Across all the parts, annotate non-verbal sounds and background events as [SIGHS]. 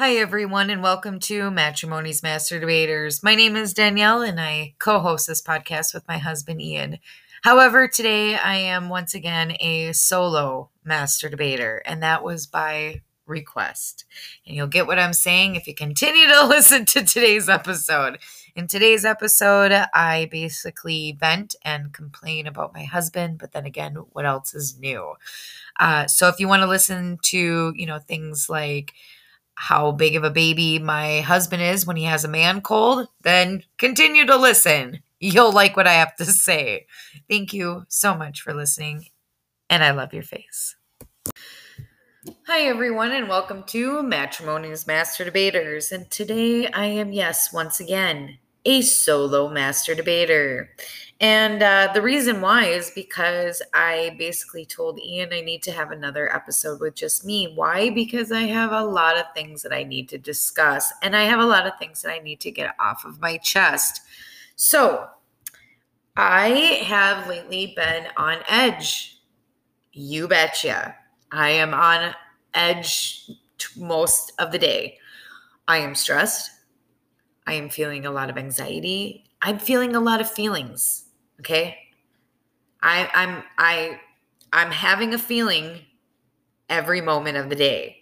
Hi, everyone, and welcome to Matrimony's Master Debaters. My name is Danielle, and I co host this podcast with my husband, Ian. However, today I am once again a solo master debater, and that was by request. And you'll get what I'm saying if you continue to [LAUGHS] listen to today's episode. In today's episode, I basically vent and complain about my husband, but then again, what else is new? Uh, so if you want to listen to, you know, things like, how big of a baby my husband is when he has a man cold, then continue to listen. You'll like what I have to say. Thank you so much for listening, and I love your face. Hi, everyone, and welcome to Matrimony's Master Debaters. And today I am, yes, once again, a solo master debater. And uh, the reason why is because I basically told Ian I need to have another episode with just me. Why? Because I have a lot of things that I need to discuss, and I have a lot of things that I need to get off of my chest. So, I have lately been on edge. You betcha. I am on edge most of the day. I am stressed. I am feeling a lot of anxiety. I'm feeling a lot of feelings. Okay. I, I'm I I'm having a feeling every moment of the day.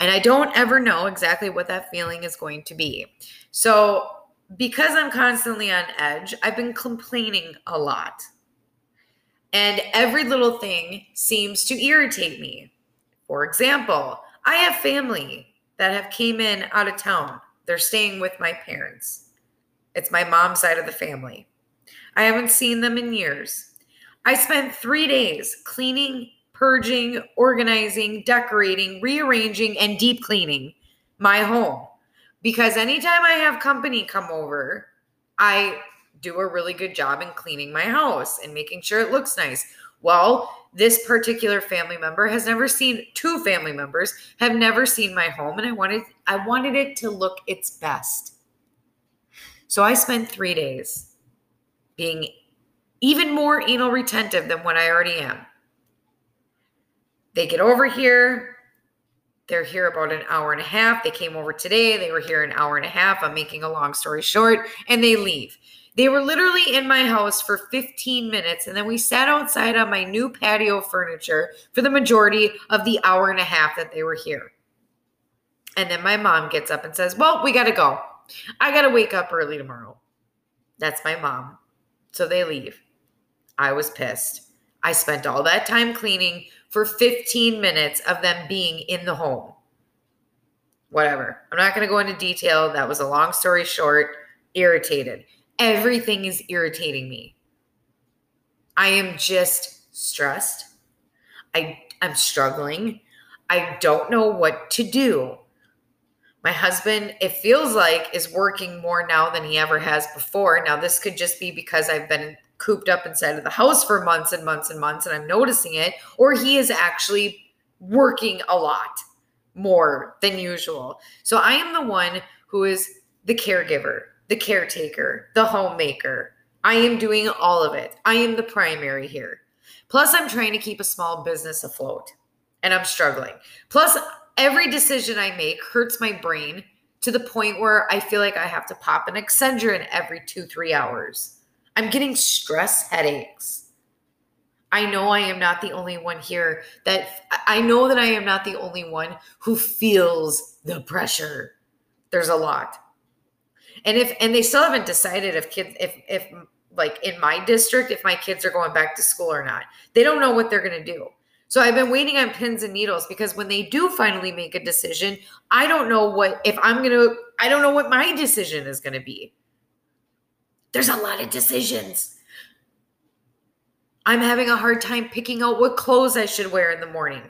And I don't ever know exactly what that feeling is going to be. So, because I'm constantly on edge, I've been complaining a lot. And every little thing seems to irritate me. For example, I have family that have came in out of town. They're staying with my parents. It's my mom's side of the family. I haven't seen them in years. I spent three days cleaning, purging, organizing, decorating, rearranging, and deep cleaning my home. Because anytime I have company come over, I do a really good job in cleaning my house and making sure it looks nice. Well, this particular family member has never seen two family members have never seen my home and I wanted I wanted it to look its best. So I spent 3 days being even more anal retentive than what I already am. They get over here. They're here about an hour and a half. They came over today. They were here an hour and a half. I'm making a long story short, and they leave. They were literally in my house for 15 minutes, and then we sat outside on my new patio furniture for the majority of the hour and a half that they were here. And then my mom gets up and says, Well, we got to go. I got to wake up early tomorrow. That's my mom. So they leave. I was pissed. I spent all that time cleaning for 15 minutes of them being in the home. Whatever. I'm not going to go into detail. That was a long story short. Irritated. Everything is irritating me. I am just stressed. I, I'm struggling. I don't know what to do. My husband, it feels like, is working more now than he ever has before. Now, this could just be because I've been cooped up inside of the house for months and months and months and I'm noticing it, or he is actually working a lot more than usual. So I am the one who is the caregiver, the caretaker, the homemaker. I am doing all of it. I am the primary here. Plus, I'm trying to keep a small business afloat and I'm struggling. Plus, every decision I make hurts my brain to the point where I feel like I have to pop an Excedrin every two, three hours. I'm getting stress headaches. I know I am not the only one here that I know that I am not the only one who feels the pressure. There's a lot. And if and they still haven't decided if kids if if like in my district if my kids are going back to school or not. They don't know what they're going to do. So I've been waiting on pins and needles because when they do finally make a decision, I don't know what if I'm going to I don't know what my decision is going to be. There's a lot of decisions. I'm having a hard time picking out what clothes I should wear in the morning.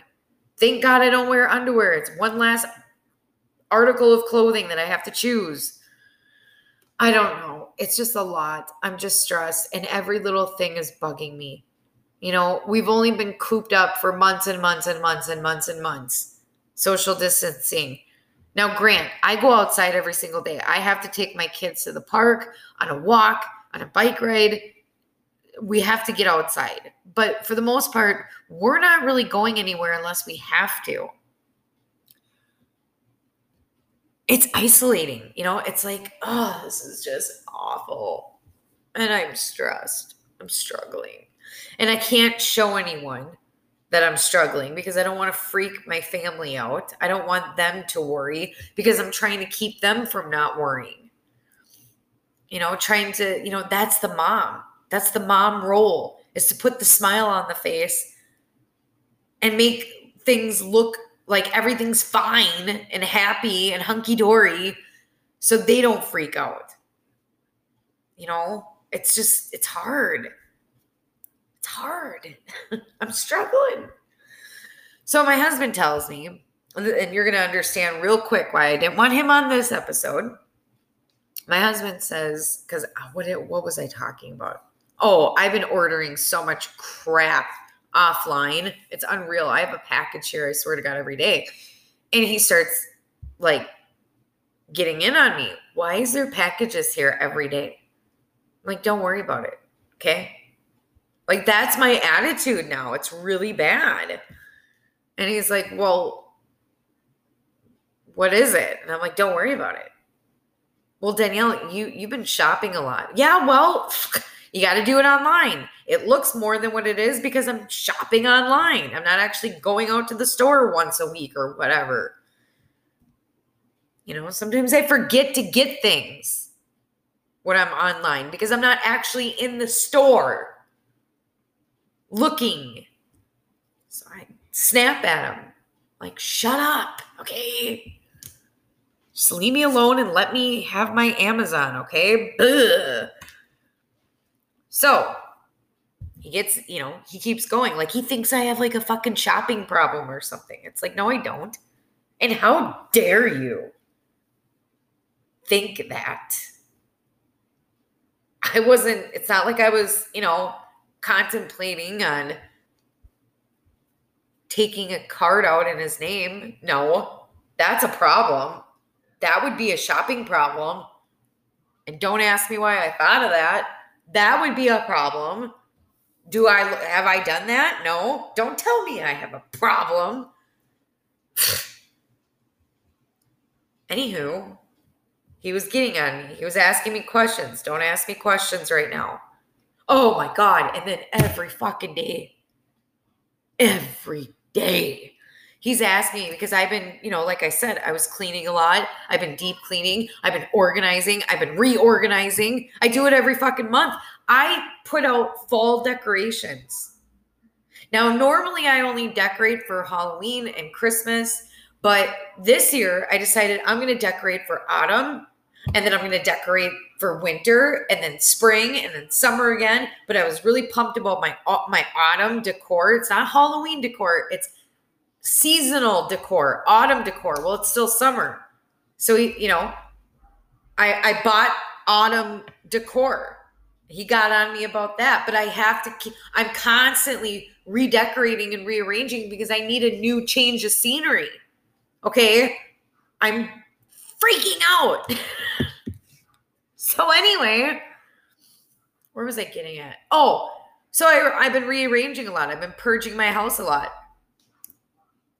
Thank God I don't wear underwear. It's one last article of clothing that I have to choose. I don't know. It's just a lot. I'm just stressed, and every little thing is bugging me. You know, we've only been cooped up for months and months and months and months and months. Social distancing. Now, Grant, I go outside every single day. I have to take my kids to the park on a walk, on a bike ride. We have to get outside. But for the most part, we're not really going anywhere unless we have to. it's isolating. You know, it's like, oh, this is just awful. And I'm stressed. I'm struggling. And I can't show anyone that I'm struggling because I don't want to freak my family out. I don't want them to worry because I'm trying to keep them from not worrying. You know, trying to, you know, that's the mom. That's the mom role is to put the smile on the face and make things look like everything's fine and happy and hunky dory so they don't freak out. You know, it's just, it's hard. It's hard. [LAUGHS] I'm struggling. So my husband tells me, and you're going to understand real quick why I didn't want him on this episode. My husband says, because what, what was I talking about? Oh, I've been ordering so much crap offline. It's unreal. I have a package here, I swear to God, every day. And he starts like getting in on me. Why is there packages here every day? I'm like, don't worry about it. Okay. Like, that's my attitude now. It's really bad. And he's like, well, what is it? And I'm like, don't worry about it. Well, Danielle, you you've been shopping a lot. Yeah, well, [LAUGHS] you got to do it online. It looks more than what it is because I'm shopping online. I'm not actually going out to the store once a week or whatever. You know, sometimes I forget to get things when I'm online because I'm not actually in the store looking. So I snap at him like, shut up, okay? Just leave me alone and let me have my Amazon, okay? So he gets, you know, he keeps going. Like he thinks I have like a fucking shopping problem or something. It's like, no, I don't. And how dare you think that? I wasn't, it's not like I was, you know, contemplating on taking a card out in his name. No, that's a problem. That would be a shopping problem. And don't ask me why I thought of that. That would be a problem. Do I have I done that? No. Don't tell me I have a problem. [SIGHS] Anywho, he was getting on me. He was asking me questions. Don't ask me questions right now. Oh my God. And then every fucking day, every day, he's asking because I've been, you know, like I said, I was cleaning a lot. I've been deep cleaning. I've been organizing. I've been reorganizing. I do it every fucking month. I put out fall decorations. Now, normally I only decorate for Halloween and Christmas, but this year I decided I'm going to decorate for autumn and then I'm going to decorate for winter and then spring and then summer again. But I was really pumped about my my autumn decor. It's not Halloween decor. It's seasonal decor, autumn decor. Well, it's still summer. So, you know, I, I bought autumn decor he got on me about that but i have to keep i'm constantly redecorating and rearranging because i need a new change of scenery okay i'm freaking out [LAUGHS] so anyway where was i getting at oh so I, i've been rearranging a lot i've been purging my house a lot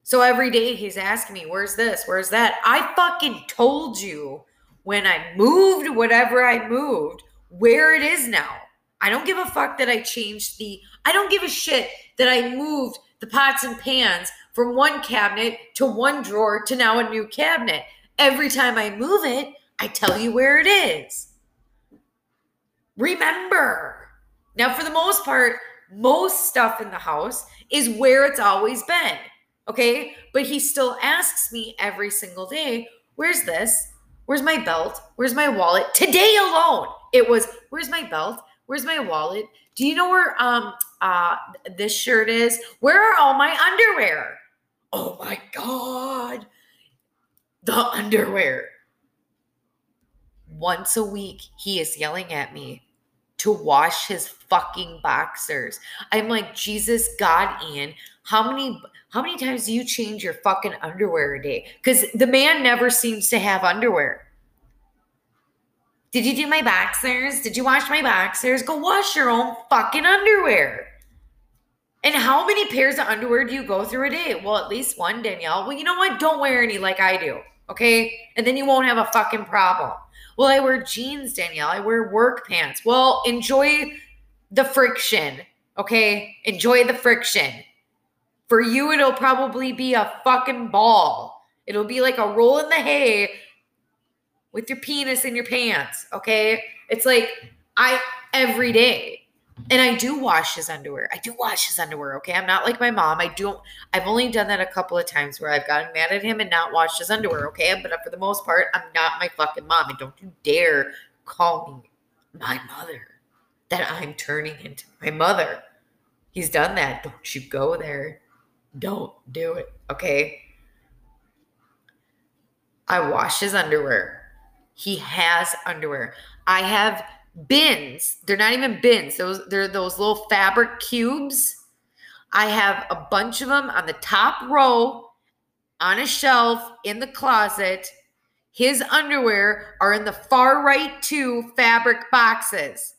so every day he's asking me where's this where's that i fucking told you when i moved whatever i moved where it is now. I don't give a fuck that I changed the, I don't give a shit that I moved the pots and pans from one cabinet to one drawer to now a new cabinet. Every time I move it, I tell you where it is. Remember. Now, for the most part, most stuff in the house is where it's always been. Okay. But he still asks me every single day, where's this? Where's my belt? Where's my wallet? Today alone, it was, where's my belt? Where's my wallet? Do you know where um uh this shirt is? Where are all my underwear? Oh my god. The underwear. Once a week, he is yelling at me to wash his fucking boxers. I'm like, Jesus God, Ian, how many how many times do you change your fucking underwear a day? Because the man never seems to have underwear. Did you do my boxers? Did you wash my boxers? Go wash your own fucking underwear. And how many pairs of underwear do you go through a day? Well, at least one, Danielle. Well, you know what? Don't wear any like I do. Okay. And then you won't have a fucking problem. Well, I wear jeans, Danielle. I wear work pants. Well, enjoy the friction. Okay. Enjoy the friction. For you, it'll probably be a fucking ball. It'll be like a roll in the hay with your penis in your pants. Okay. It's like I every day. And I do wash his underwear. I do wash his underwear. Okay. I'm not like my mom. I don't, I've only done that a couple of times where I've gotten mad at him and not washed his underwear. Okay. But uh, for the most part, I'm not my fucking mom. And don't you dare call me my mother that I'm turning into my mother. He's done that. Don't you go there. Don't do it. Okay. I wash his underwear. He has underwear. I have bins. They're not even bins. Those they're those little fabric cubes. I have a bunch of them on the top row on a shelf in the closet. His underwear are in the far right two fabric boxes.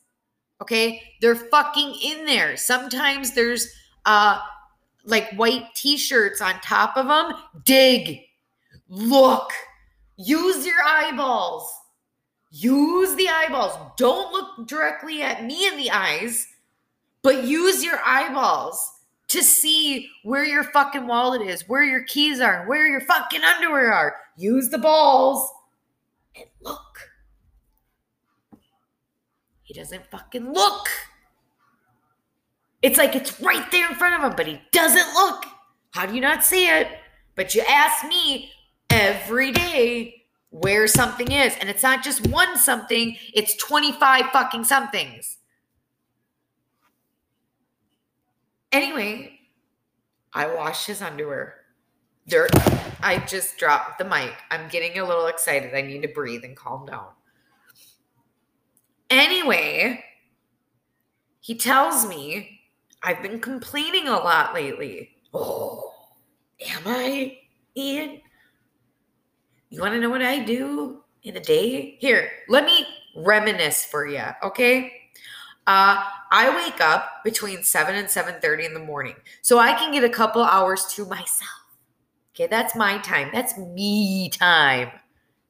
Okay? They're fucking in there. Sometimes there's uh like white t-shirts on top of them. Dig. Look. Use your eyeballs. Use the eyeballs. Don't look directly at me in the eyes, but use your eyeballs to see where your fucking wallet is, where your keys are, where your fucking underwear are. Use the balls and look. He doesn't fucking look. It's like it's right there in front of him, but he doesn't look. How do you not see it? But you ask me every day where something is. And it's not just one something, it's 25 fucking somethings. Anyway, I washed his underwear. Dirt. I just dropped the mic. I'm getting a little excited. I need to breathe and calm down. Anyway, he tells me I've been complaining a lot lately. Oh, [GASPS] am I, Ian? You want to know what I do in a day? Here, let me reminisce for you, okay? Uh, I wake up between 7 and 7:30 in the morning. So I can get a couple hours to myself. Okay, that's my time. That's me time.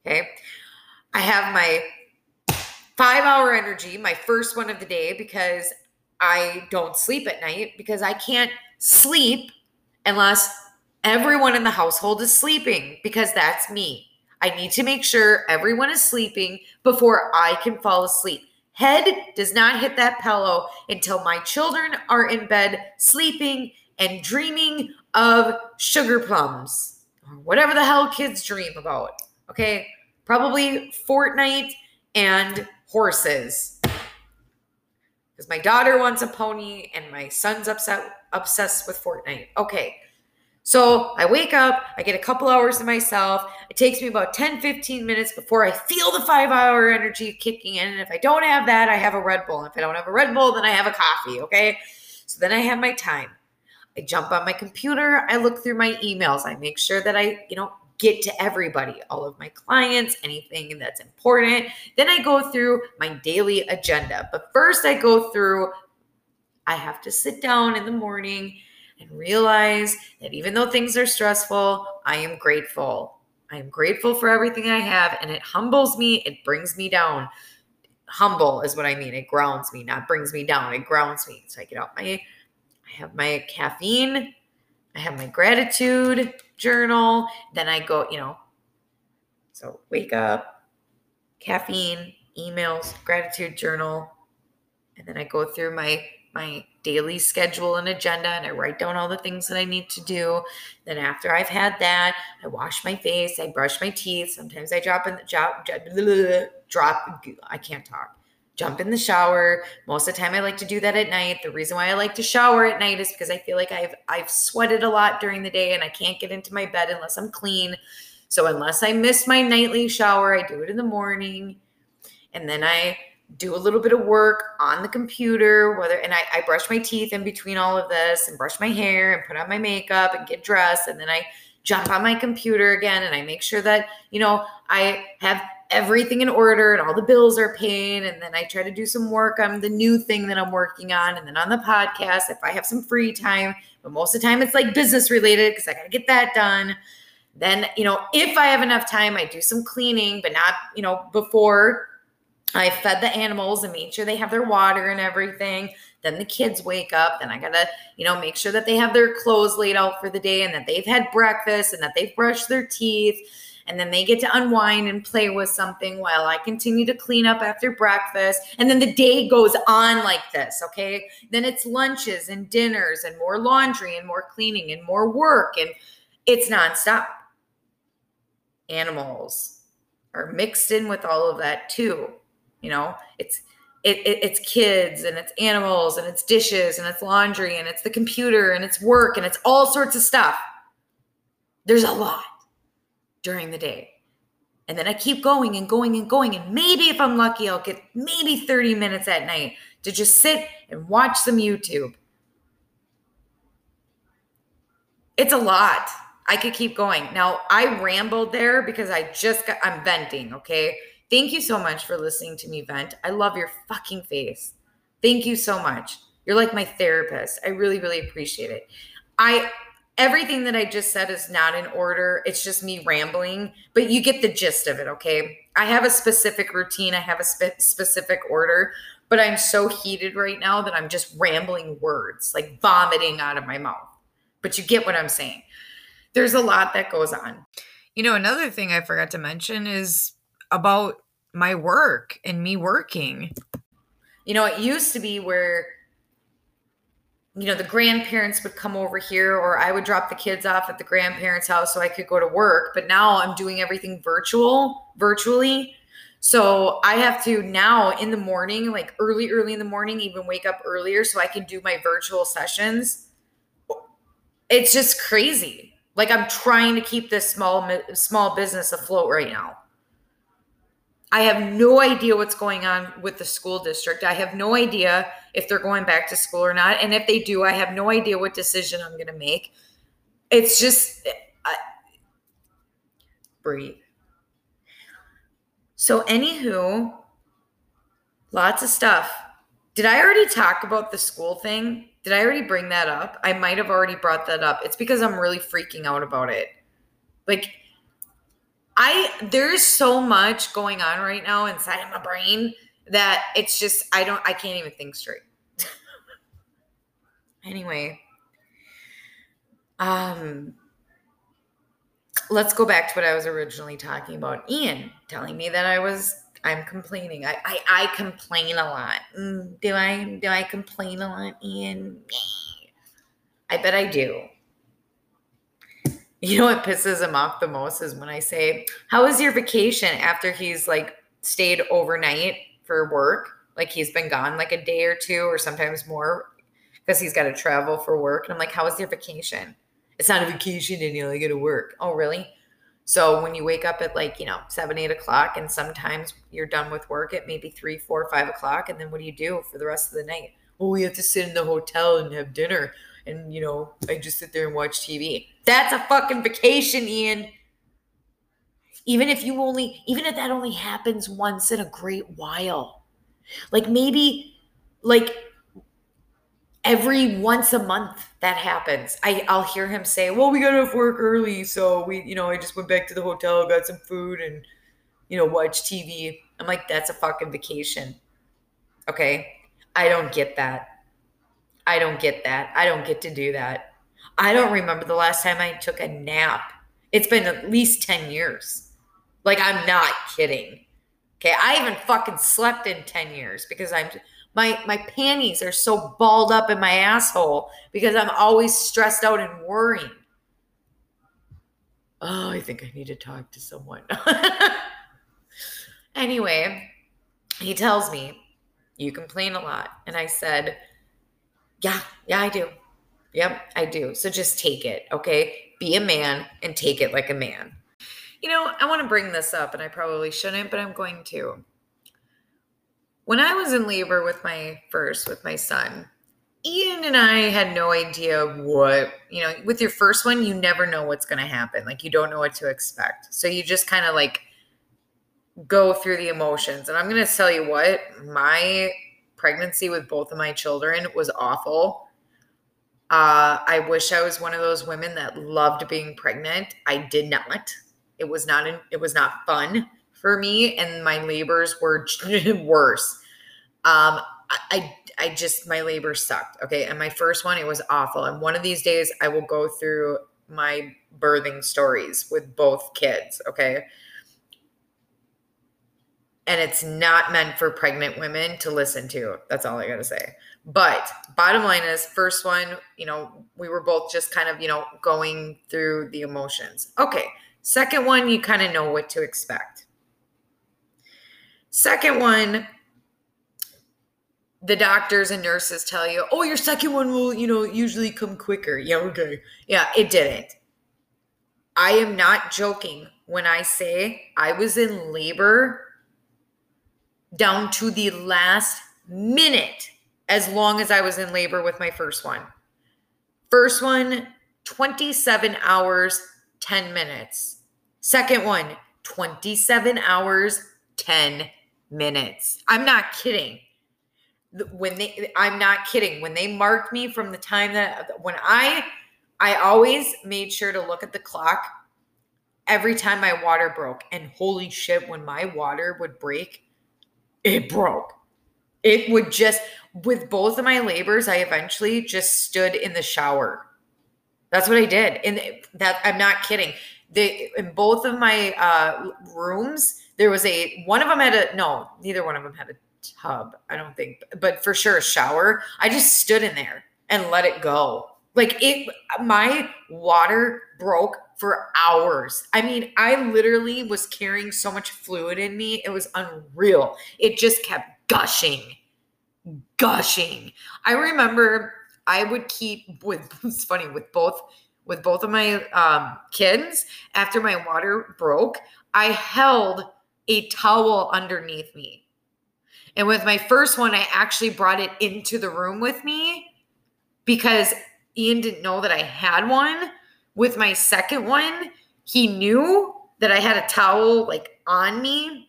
Okay. I have my 5-hour energy, my first one of the day because I don't sleep at night because I can't sleep unless everyone in the household is sleeping because that's me. I need to make sure everyone is sleeping before I can fall asleep. Head does not hit that pillow until my children are in bed sleeping and dreaming of sugar plums or whatever the hell kids dream about. Okay. Probably Fortnite and horses. Because my daughter wants a pony and my son's upset obsessed with Fortnite. Okay. So I wake up, I get a couple hours to myself. It takes me about 10, 15 minutes before I feel the five hour energy kicking in. And if I don't have that, I have a Red Bull. And if I don't have a Red Bull, then I have a coffee. Okay. So then I have my time. I jump on my computer, I look through my emails, I make sure that I, you know, get to everybody, all of my clients, anything that's important. Then I go through my daily agenda. But first, I go through, I have to sit down in the morning and realize that even though things are stressful, I am grateful. I am grateful for everything I have, and it humbles me. It brings me down. Humble is what I mean. It grounds me, not brings me down. It grounds me. So I get out my, I have my caffeine, I have my gratitude journal. Then I go, you know, so wake up, caffeine, emails, gratitude journal, and then I go through my my daily schedule and agenda and I write down all the things that I need to do. Then after I've had that, I wash my face, I brush my teeth. Sometimes I drop in the drop [LAUGHS] drop I can't talk. Jump in the shower. Most of the time I like to do that at night. The reason why I like to shower at night is because I feel like I've I've sweated a lot during the day and I can't get into my bed unless I'm clean. So unless I miss my nightly shower, I do it in the morning. And then I do a little bit of work on the computer, whether and I, I brush my teeth in between all of this and brush my hair and put on my makeup and get dressed. And then I jump on my computer again and I make sure that, you know, I have everything in order and all the bills are paid. And then I try to do some work on the new thing that I'm working on. And then on the podcast, if I have some free time, but most of the time it's like business related because I got to get that done. Then, you know, if I have enough time, I do some cleaning, but not, you know, before I fed the animals and made sure they have their water and everything. Then the kids wake up. Then I gotta, you know, make sure that they have their clothes laid out for the day and that they've had breakfast and that they've brushed their teeth. And then they get to unwind and play with something while I continue to clean up after breakfast. And then the day goes on like this, okay? Then it's lunches and dinners and more laundry and more cleaning and more work. And it's nonstop animals are mixed in with all of that too. You know, it's it, it, it's kids and it's animals and it's dishes and it's laundry and it's the computer and it's work and it's all sorts of stuff. There's a lot during the day. And then I keep going and going and going. And maybe if I'm lucky, I'll get maybe 30 minutes at night to just sit and watch some YouTube. It's a lot. I could keep going. Now, I rambled there because I just got, I'm venting, okay? Thank you so much for listening to me vent. I love your fucking face. Thank you so much. You're like my therapist. I really, really appreciate it. I, everything that I just said is not in order. It's just me rambling, but you get the gist of it, okay? I have a specific routine, I have a spe- specific order, but I'm so heated right now that I'm just rambling words, like vomiting out of my mouth. But you get what I'm saying there's a lot that goes on. You know, another thing I forgot to mention is about my work and me working. You know, it used to be where you know, the grandparents would come over here or I would drop the kids off at the grandparents' house so I could go to work, but now I'm doing everything virtual, virtually. So I have to now in the morning, like early, early in the morning, even wake up earlier so I can do my virtual sessions. It's just crazy. Like I'm trying to keep this small small business afloat right now. I have no idea what's going on with the school district. I have no idea if they're going back to school or not, and if they do, I have no idea what decision I'm going to make. It's just I, breathe. So, anywho, lots of stuff. Did I already talk about the school thing? Did I already bring that up? I might have already brought that up. It's because I'm really freaking out about it. Like, I, there's so much going on right now inside of my brain that it's just, I don't, I can't even think straight. [LAUGHS] anyway, um, let's go back to what I was originally talking about. Ian telling me that I was I'm complaining. I, I, I complain a lot. Mm, do I do I complain a lot, Ian? I bet I do. You know what pisses him off the most is when I say, How was your vacation after he's like stayed overnight for work? Like he's been gone like a day or two or sometimes more because he's got to travel for work. And I'm like, How was your vacation? It's not a vacation, Danielle. I got to work. Oh, really? So when you wake up at like, you know, seven, eight o'clock, and sometimes you're done with work at maybe three, four, five o'clock, and then what do you do for the rest of the night? Well, we have to sit in the hotel and have dinner. And, you know, I just sit there and watch TV. That's a fucking vacation, Ian. Even if you only, even if that only happens once in a great while. Like maybe, like every once a month that happens. I, I'll hear him say, Well, we got off work early. So we, you know, I just went back to the hotel, got some food, and, you know, watch TV. I'm like, That's a fucking vacation. Okay. I don't get that. I don't get that. I don't get to do that. I don't remember the last time I took a nap. It's been at least 10 years. Like, I'm not kidding. Okay. I haven't fucking slept in 10 years because I'm my my panties are so balled up in my asshole because I'm always stressed out and worrying. Oh, I think I need to talk to someone. [LAUGHS] anyway, he tells me, You complain a lot. And I said, Yeah, yeah, I do. Yep, I do. So just take it, okay? Be a man and take it like a man. You know, I want to bring this up, and I probably shouldn't, but I'm going to when I was in labor with my first, with my son, Ian and I had no idea what, you know, with your first one, you never know what's going to happen. Like, you don't know what to expect. So you just kind of like go through the emotions. And I'm going to tell you what, my pregnancy with both of my children was awful. Uh, I wish I was one of those women that loved being pregnant. I did not. It was not. It was not fun for me, and my labors were [LAUGHS] worse. Um, I, I just my labor sucked. Okay, and my first one it was awful. And one of these days I will go through my birthing stories with both kids. Okay. And it's not meant for pregnant women to listen to. That's all I got to say. But bottom line is, first one, you know, we were both just kind of, you know, going through the emotions. Okay. Second one, you kind of know what to expect. Second one, the doctors and nurses tell you, oh, your second one will, you know, usually come quicker. Yeah, okay. Yeah, it didn't. I am not joking when I say I was in labor down to the last minute as long as I was in labor with my first one. First one, 27 hours, 10 minutes. Second one, 27 hours, 10 minutes. I'm not kidding. When they I'm not kidding. When they marked me from the time that when I I always made sure to look at the clock every time my water broke and holy shit when my water would break, it broke. It would just with both of my labors, I eventually just stood in the shower. That's what I did. And that I'm not kidding. They in both of my uh, rooms, there was a one of them had a no, neither one of them had a tub. I don't think, but for sure a shower. I just stood in there and let it go. Like it, my water broke for hours. I mean, I literally was carrying so much fluid in me. It was unreal. It just kept gushing gushing. I remember I would keep with [LAUGHS] it's funny with both with both of my um, kids after my water broke, I held a towel underneath me. And with my first one, I actually brought it into the room with me because Ian didn't know that I had one. With my second one, he knew that I had a towel like on me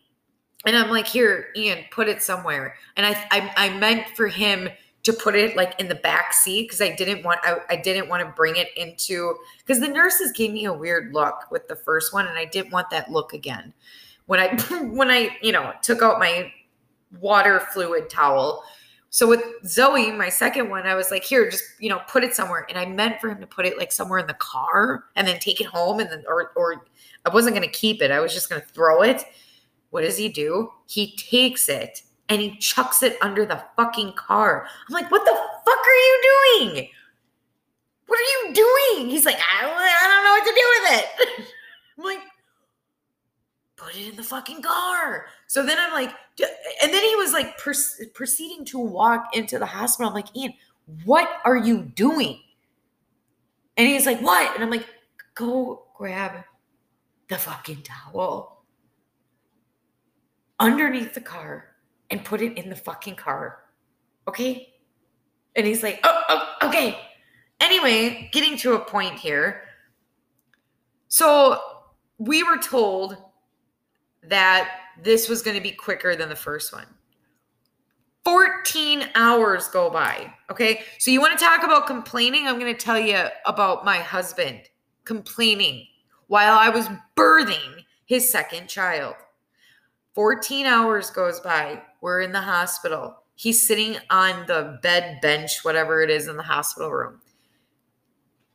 and I'm like, here, Ian, put it somewhere. And I, I, I meant for him to put it like in the back seat because I didn't want, I, I didn't want to bring it into, because the nurses gave me a weird look with the first one, and I didn't want that look again. When I, [LAUGHS] when I, you know, took out my water fluid towel. So with Zoe, my second one, I was like, here, just you know, put it somewhere. And I meant for him to put it like somewhere in the car and then take it home and then or or I wasn't gonna keep it. I was just gonna throw it. What does he do? He takes it and he chucks it under the fucking car. I'm like, what the fuck are you doing? What are you doing? He's like, I don't, I don't know what to do with it. [LAUGHS] I'm like, put it in the fucking car. So then I'm like, and then he was like proceeding to walk into the hospital. I'm like, Ian, what are you doing? And he's like, what? And I'm like, go grab the fucking towel underneath the car and put it in the fucking car. Okay? And he's like, oh, oh, okay. Anyway, getting to a point here. So we were told that this was going to be quicker than the first one. 14 hours go by. Okay. So you want to talk about complaining? I'm going to tell you about my husband complaining while I was birthing his second child. 14 hours goes by. We're in the hospital. He's sitting on the bed bench, whatever it is in the hospital room.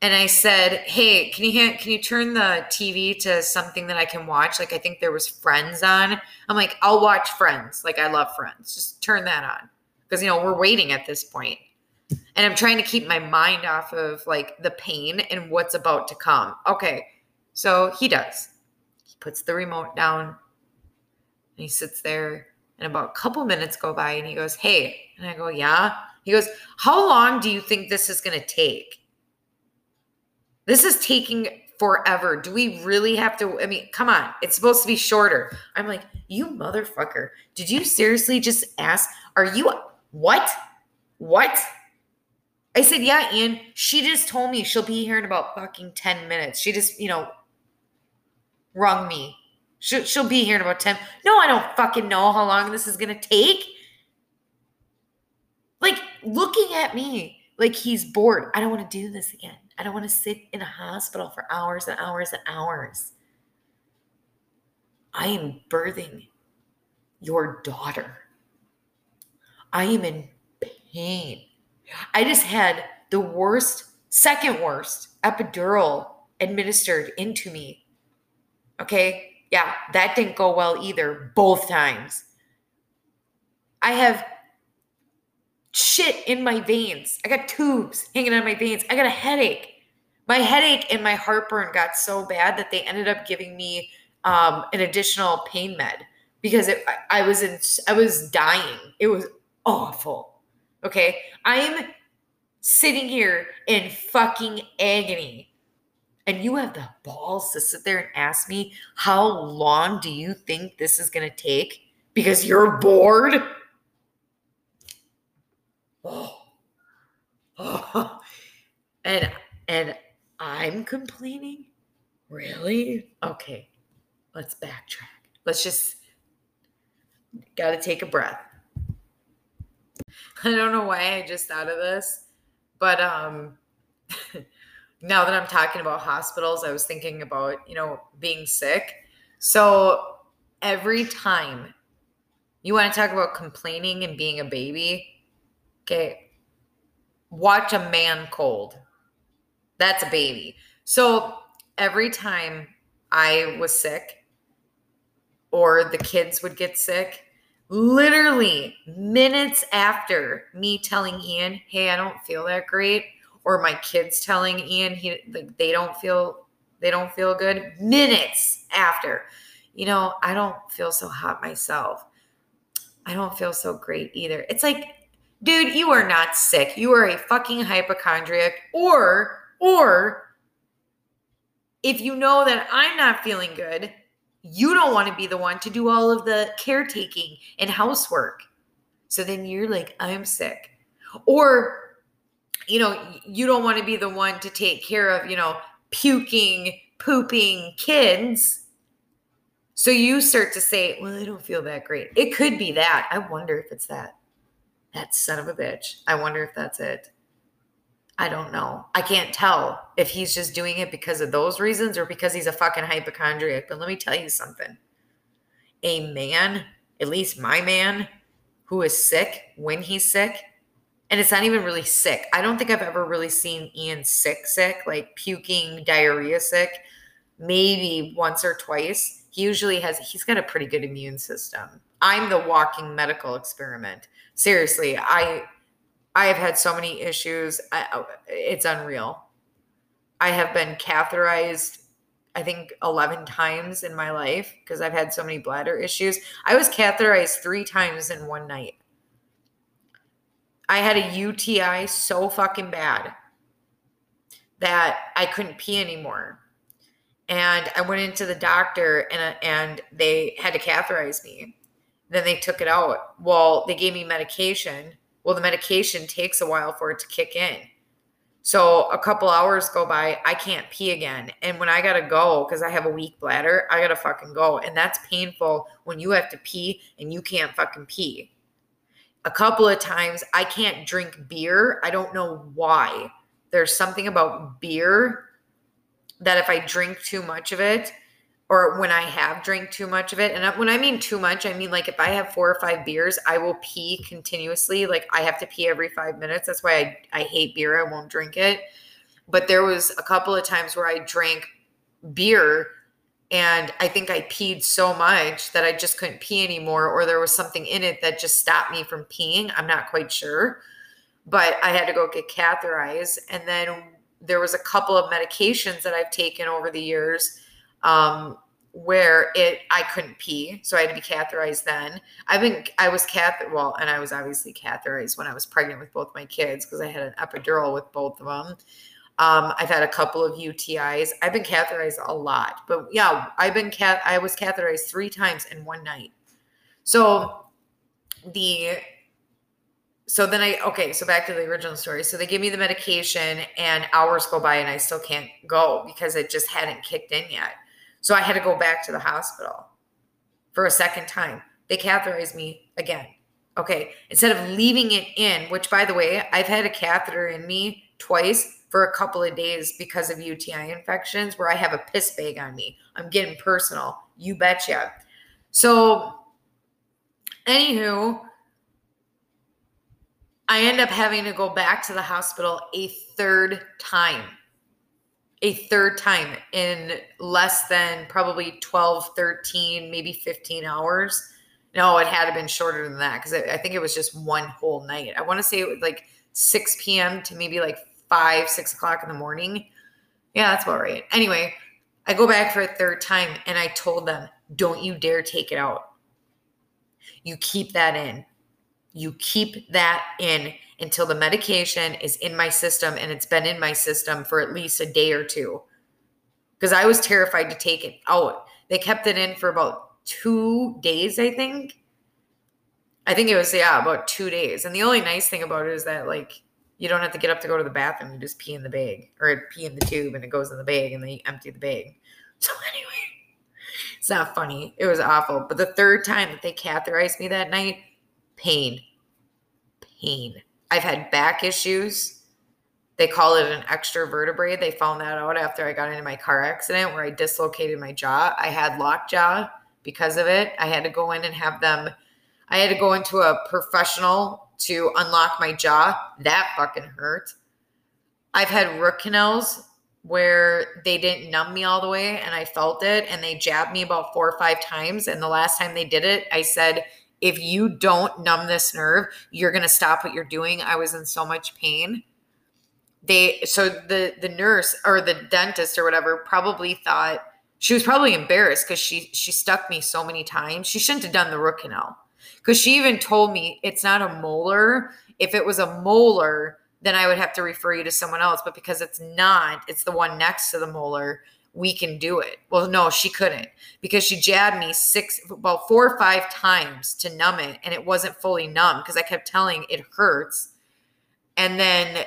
And I said, "Hey, can you can you turn the TV to something that I can watch? Like I think there was Friends on. I'm like, I'll watch Friends. Like I love Friends. Just turn that on because you know we're waiting at this point, and I'm trying to keep my mind off of like the pain and what's about to come. Okay, so he does. He puts the remote down. And he sits there, and about a couple minutes go by, and he goes, Hey. And I go, Yeah. He goes, How long do you think this is going to take? This is taking forever. Do we really have to? I mean, come on. It's supposed to be shorter. I'm like, You motherfucker. Did you seriously just ask? Are you what? What? I said, Yeah, Ian. She just told me she'll be here in about fucking 10 minutes. She just, you know, rung me She'll, she'll be here in about 10. No, I don't fucking know how long this is going to take. Like, looking at me, like he's bored. I don't want to do this again. I don't want to sit in a hospital for hours and hours and hours. I am birthing your daughter. I am in pain. I just had the worst, second worst epidural administered into me. Okay. Yeah, that didn't go well either, both times. I have shit in my veins. I got tubes hanging on my veins. I got a headache. My headache and my heartburn got so bad that they ended up giving me um, an additional pain med because it, I, I was in, I was dying. It was awful. Okay, I am sitting here in fucking agony. And you have the balls to sit there and ask me, how long do you think this is to take? Because you're bored? Oh. [GASPS] oh. And and I'm complaining? Really? Okay. Let's backtrack. Let's just got to take a breath. I don't know why I just thought of this, but um [LAUGHS] now that I'm talking about hospitals, I was thinking about, you know, being sick. So every time you want to talk about complaining and being a baby, okay, watch a man cold. That's a baby. So every time I was sick or the kids would get sick, literally minutes after me telling Ian, "Hey, I don't feel that great," or my kids telling Ian he like they don't feel they don't feel good, minutes after, you know, I don't feel so hot myself. I don't feel so great either. It's like, dude, you are not sick. You are a fucking hypochondriac or or if you know that I'm not feeling good, you don't want to be the one to do all of the caretaking and housework. So then you're like, I'm sick. Or, you know, you don't want to be the one to take care of, you know, puking, pooping kids. So you start to say, well, I don't feel that great. It could be that. I wonder if it's that. That son of a bitch. I wonder if that's it. I don't know. I can't tell if he's just doing it because of those reasons or because he's a fucking hypochondriac. But let me tell you something. A man, at least my man, who is sick when he's sick, and it's not even really sick. I don't think I've ever really seen Ian sick, sick, like puking, diarrhea sick, maybe once or twice. He usually has, he's got a pretty good immune system. I'm the walking medical experiment. Seriously, I I have had so many issues. I, oh, it's unreal. I have been catheterized, I think, 11 times in my life because I've had so many bladder issues. I was catheterized three times in one night. I had a UTI so fucking bad that I couldn't pee anymore. And I went into the doctor and, and they had to catheterize me. Then they took it out. Well, they gave me medication well, the medication takes a while for it to kick in. So a couple hours go by, I can't pee again. And when I gotta go, because I have a weak bladder, I gotta fucking go. And that's painful when you have to pee and you can't fucking pee. A couple of times I can't drink beer. I don't know why. There's something about beer that if I drink too much of it, or when I have drank too much of it. And uh, when I mean too much, I mean like if I have four or five beers, I will pee continuously. Like I have to pee every five minutes. That's why I, I hate beer. I won't drink it. But there was a couple of times where I drank beer and I think I peed so much that I just couldn't pee anymore, or there was something in it that just stopped me from peeing. I'm not quite sure. But I had to go get catheterized. And then there was a couple of medications that I've taken over the years um, where it I couldn't pee, so I had to be catheterized then. I've been I was cath well, and I was obviously catheterized when I was pregnant with both my kids because I had an epidural with both of them. Um, I've had a couple of UTIs. I've been catheterized a lot, but yeah, I've been cat. I was catheterized three times in one night. So the so then I okay, so back to the original story. So they give me the medication, and hours go by, and I still can't go because it just hadn't kicked in yet. So I had to go back to the hospital for a second time. They catheterized me again. Okay. Instead of leaving it in, which by the way, I've had a catheter in me twice for a couple of days because of UTI infections where I have a piss bag on me. I'm getting personal. You betcha. So, anywho, I end up having to go back to the hospital a third time. A third time in less than probably 12, 13, maybe 15 hours. No, it had to been shorter than that because I, I think it was just one whole night. I want to say it was like 6 p.m. to maybe like 5, 6 o'clock in the morning. Yeah, that's about right. Anyway, I go back for a third time and I told them, don't you dare take it out. You keep that in. You keep that in until the medication is in my system and it's been in my system for at least a day or two. Because I was terrified to take it out. They kept it in for about two days, I think. I think it was, yeah, about two days. And the only nice thing about it is that, like, you don't have to get up to go to the bathroom. You just pee in the bag or pee in the tube and it goes in the bag and then you empty the bag. [LAUGHS] So, anyway, it's not funny. It was awful. But the third time that they catheterized me that night, pain, pain. I've had back issues. They call it an extra vertebrae. They found that out after I got into my car accident where I dislocated my jaw. I had lockjaw because of it. I had to go in and have them, I had to go into a professional to unlock my jaw. That fucking hurt. I've had root canals where they didn't numb me all the way and I felt it and they jabbed me about four or five times. And the last time they did it, I said, if you don't numb this nerve, you're going to stop what you're doing. I was in so much pain. They so the the nurse or the dentist or whatever probably thought she was probably embarrassed because she she stuck me so many times. She shouldn't have done the root canal because she even told me it's not a molar. If it was a molar, then I would have to refer you to someone else. But because it's not, it's the one next to the molar, we can do it. Well, no, she couldn't because she jabbed me six, about four or five times to numb it, and it wasn't fully numb because I kept telling it hurts. And then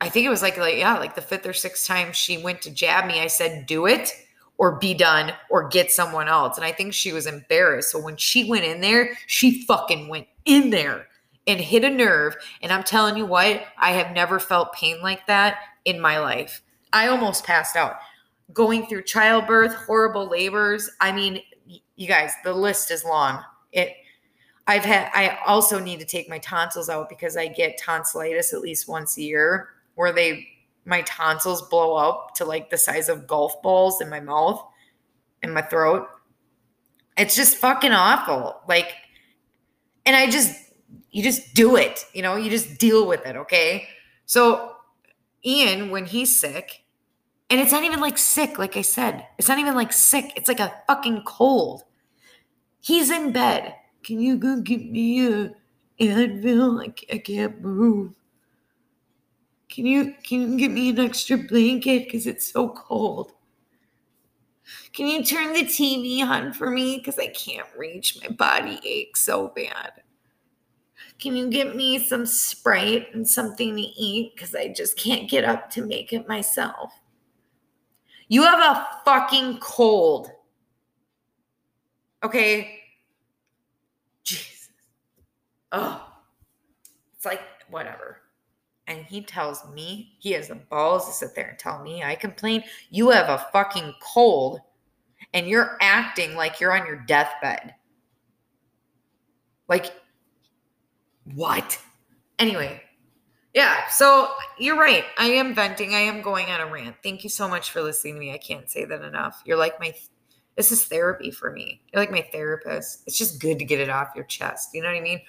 I think it was like, like, yeah, like the fifth or sixth time she went to jab me, I said, do it or be done or get someone else. And I think she was embarrassed. So when she went in there, she fucking went in there and hit a nerve. And I'm telling you what, I have never felt pain like that in my life. I almost passed out. Going through childbirth, horrible labors. I mean, you guys, the list is long. It I've had I also need to take my tonsils out because I get tonsillitis at least once a year where they my tonsils blow up to like the size of golf balls in my mouth and my throat. It's just fucking awful. Like and I just you just do it, you know, you just deal with it, okay? So Ian, when he's sick, and it's not even like sick, like I said, it's not even like sick, it's like a fucking cold. He's in bed. Can you go get me a Advil? I, I can't move. Can you can you get me an extra blanket because it's so cold? Can you turn the TV on for me because I can't reach? My body aches so bad. Can you get me some Sprite and something to eat? Because I just can't get up to make it myself. You have a fucking cold. Okay? Jesus. Oh. It's like, whatever. And he tells me, he has the balls to sit there and tell me I complain. You have a fucking cold and you're acting like you're on your deathbed. Like, what? Anyway, yeah, so you're right. I am venting. I am going on a rant. Thank you so much for listening to me. I can't say that enough. You're like my this is therapy for me. You're like my therapist. It's just good to get it off your chest. You know what I mean?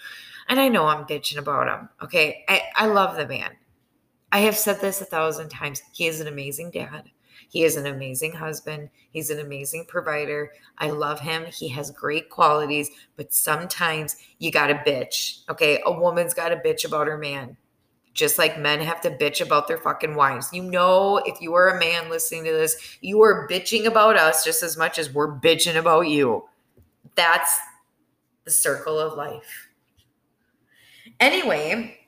And I know I'm bitching about him. Okay. I, I love the man. I have said this a thousand times. He is an amazing dad. He is an amazing husband. He's an amazing provider. I love him. He has great qualities, but sometimes you got to bitch. Okay. A woman's got to bitch about her man, just like men have to bitch about their fucking wives. You know, if you are a man listening to this, you are bitching about us just as much as we're bitching about you. That's the circle of life. Anyway,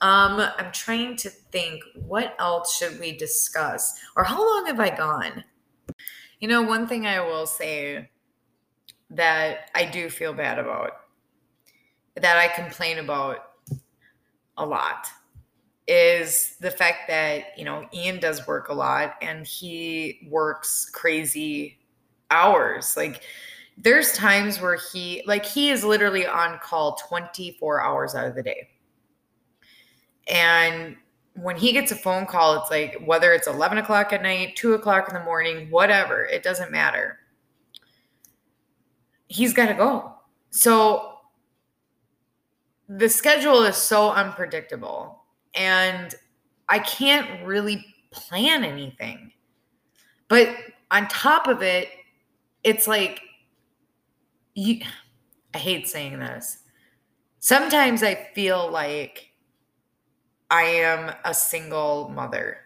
um, I'm trying to think what else should we discuss or how long have I gone? You know, one thing I will say that I do feel bad about that I complain about a lot is the fact that, you know, Ian does work a lot and he works crazy hours. Like, there's times where he, like, he is literally on call 24 hours out of the day. And when he gets a phone call, it's like whether it's 11 o'clock at night, 2 o'clock in the morning, whatever, it doesn't matter. He's got to go. So the schedule is so unpredictable and I can't really plan anything. But on top of it, it's like you I hate saying this. Sometimes I feel like I am a single mother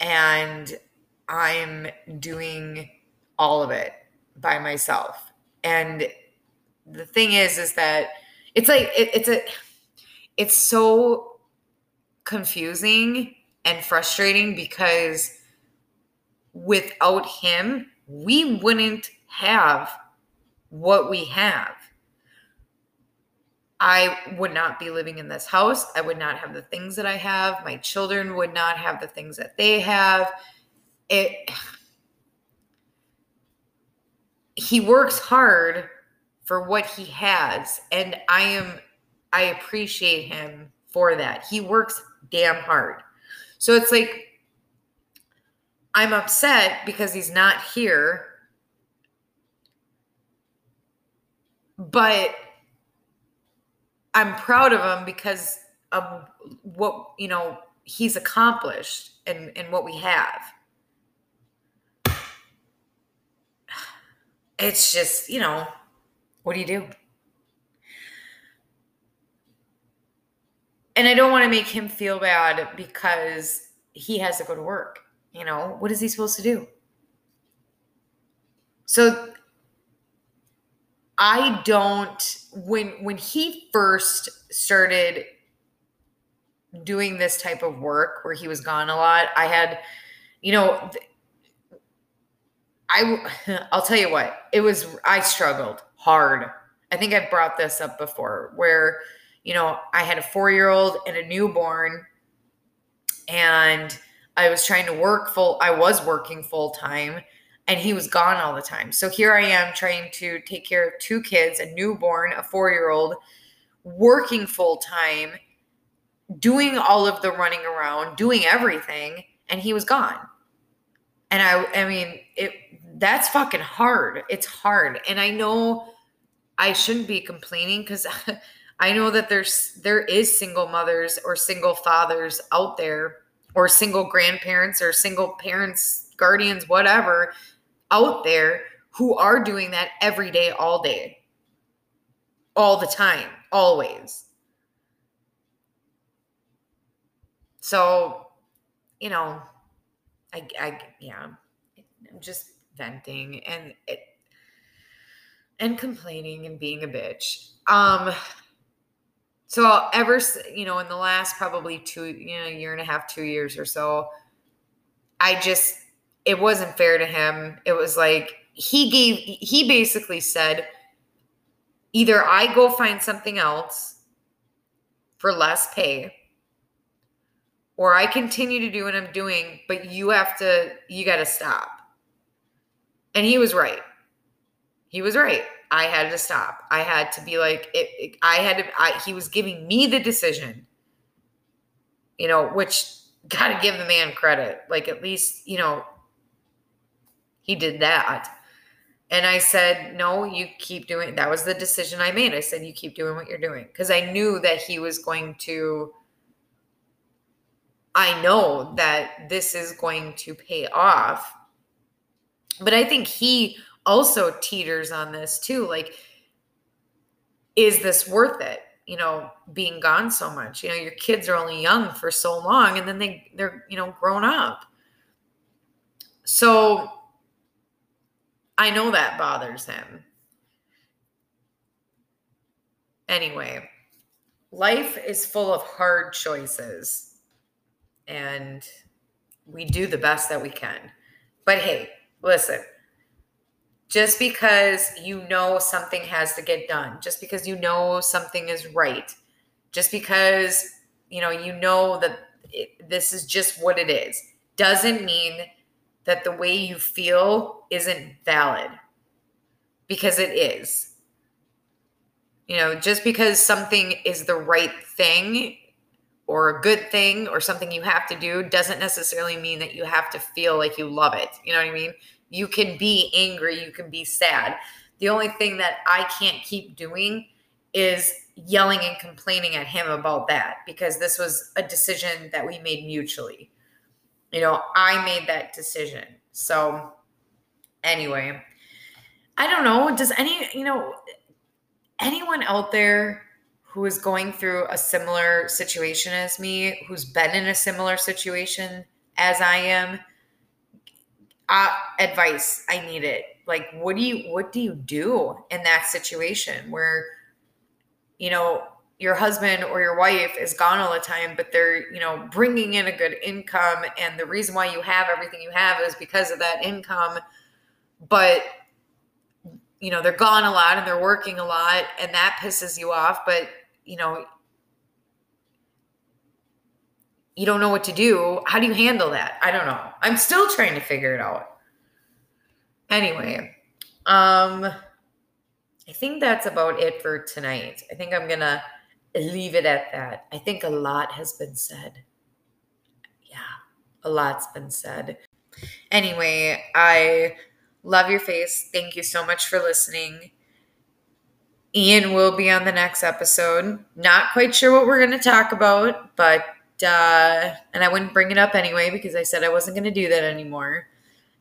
and I'm doing all of it by myself. And the thing is, is that it's like, it, it's a, it's so confusing and frustrating because without him, we wouldn't have what we have. I would not be living in this house. I would not have the things that I have. My children would not have the things that they have. It he works hard for what he has and I am I appreciate him for that. He works damn hard. So it's like I'm upset because he's not here. But I'm proud of him because of what you know he's accomplished and and what we have. [SIGHS] It's just you know, what do you do? And I don't want to make him feel bad because he has to go to work. You know, what is he supposed to do? So I don't when when he first started doing this type of work where he was gone a lot, I had you know I [LAUGHS] I'll tell you what, it was I struggled hard. I think I've brought this up before where you know, I had a 4-year-old and a newborn and I was trying to work full I was working full time and he was gone all the time. So here I am trying to take care of two kids, a newborn, a four year old, working full time, doing all of the running around, doing everything, and he was gone. And I, I mean, it that's fucking hard. It's hard, and I know I shouldn't be complaining because [LAUGHS] I know that there's there is single mothers or single fathers out there, or single grandparents or single parents, guardians, whatever out there who are doing that every day, all day, all the time, always. So, you know, I, I, yeah, I'm just venting and it, and complaining and being a bitch. Um, so ever, you know, in the last probably two, you know, year and a half, two years or so, I just it wasn't fair to him. It was like he gave he basically said either I go find something else for less pay or I continue to do what I'm doing, but you have to you got to stop. And he was right. He was right. I had to stop. I had to be like it, it I had to I, he was giving me the decision. You know, which got to give the man credit. Like at least, you know, he did that. And I said, no, you keep doing that was the decision I made. I said, you keep doing what you're doing. Because I knew that he was going to I know that this is going to pay off. But I think he also teeters on this too. Like, is this worth it? You know, being gone so much. You know, your kids are only young for so long and then they they're, you know, grown up. So I know that bothers him. Anyway, life is full of hard choices, and we do the best that we can. But hey, listen, just because you know something has to get done, just because you know something is right, just because you know you know that it, this is just what it is, doesn't mean that the way you feel isn't valid because it is. You know, just because something is the right thing or a good thing or something you have to do doesn't necessarily mean that you have to feel like you love it. You know what I mean? You can be angry, you can be sad. The only thing that I can't keep doing is yelling and complaining at him about that because this was a decision that we made mutually. You know, I made that decision. So, anyway, I don't know. Does any, you know, anyone out there who is going through a similar situation as me, who's been in a similar situation as I am, uh, advice. I need it. Like, what do you what do you do in that situation where, you know, your husband or your wife is gone all the time, but they're you know bringing in a good income, and the reason why you have everything you have is because of that income, but you know they're gone a lot and they're working a lot, and that pisses you off, but you know, you don't know what to do. How do you handle that? I don't know. I'm still trying to figure it out. Anyway, um I think that's about it for tonight. I think I'm going to leave it at that. I think a lot has been said. Yeah, a lot's been said. Anyway, I love your face. Thank you so much for listening. Ian will be on the next episode. Not quite sure what we're going to talk about, but, uh, and I wouldn't bring it up anyway because I said I wasn't going to do that anymore.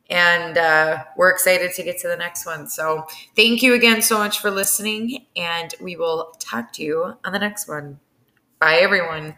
And uh, we're excited to get to the next one. So thank you again so much for listening, and we will talk to you on the next one. Bye, everyone.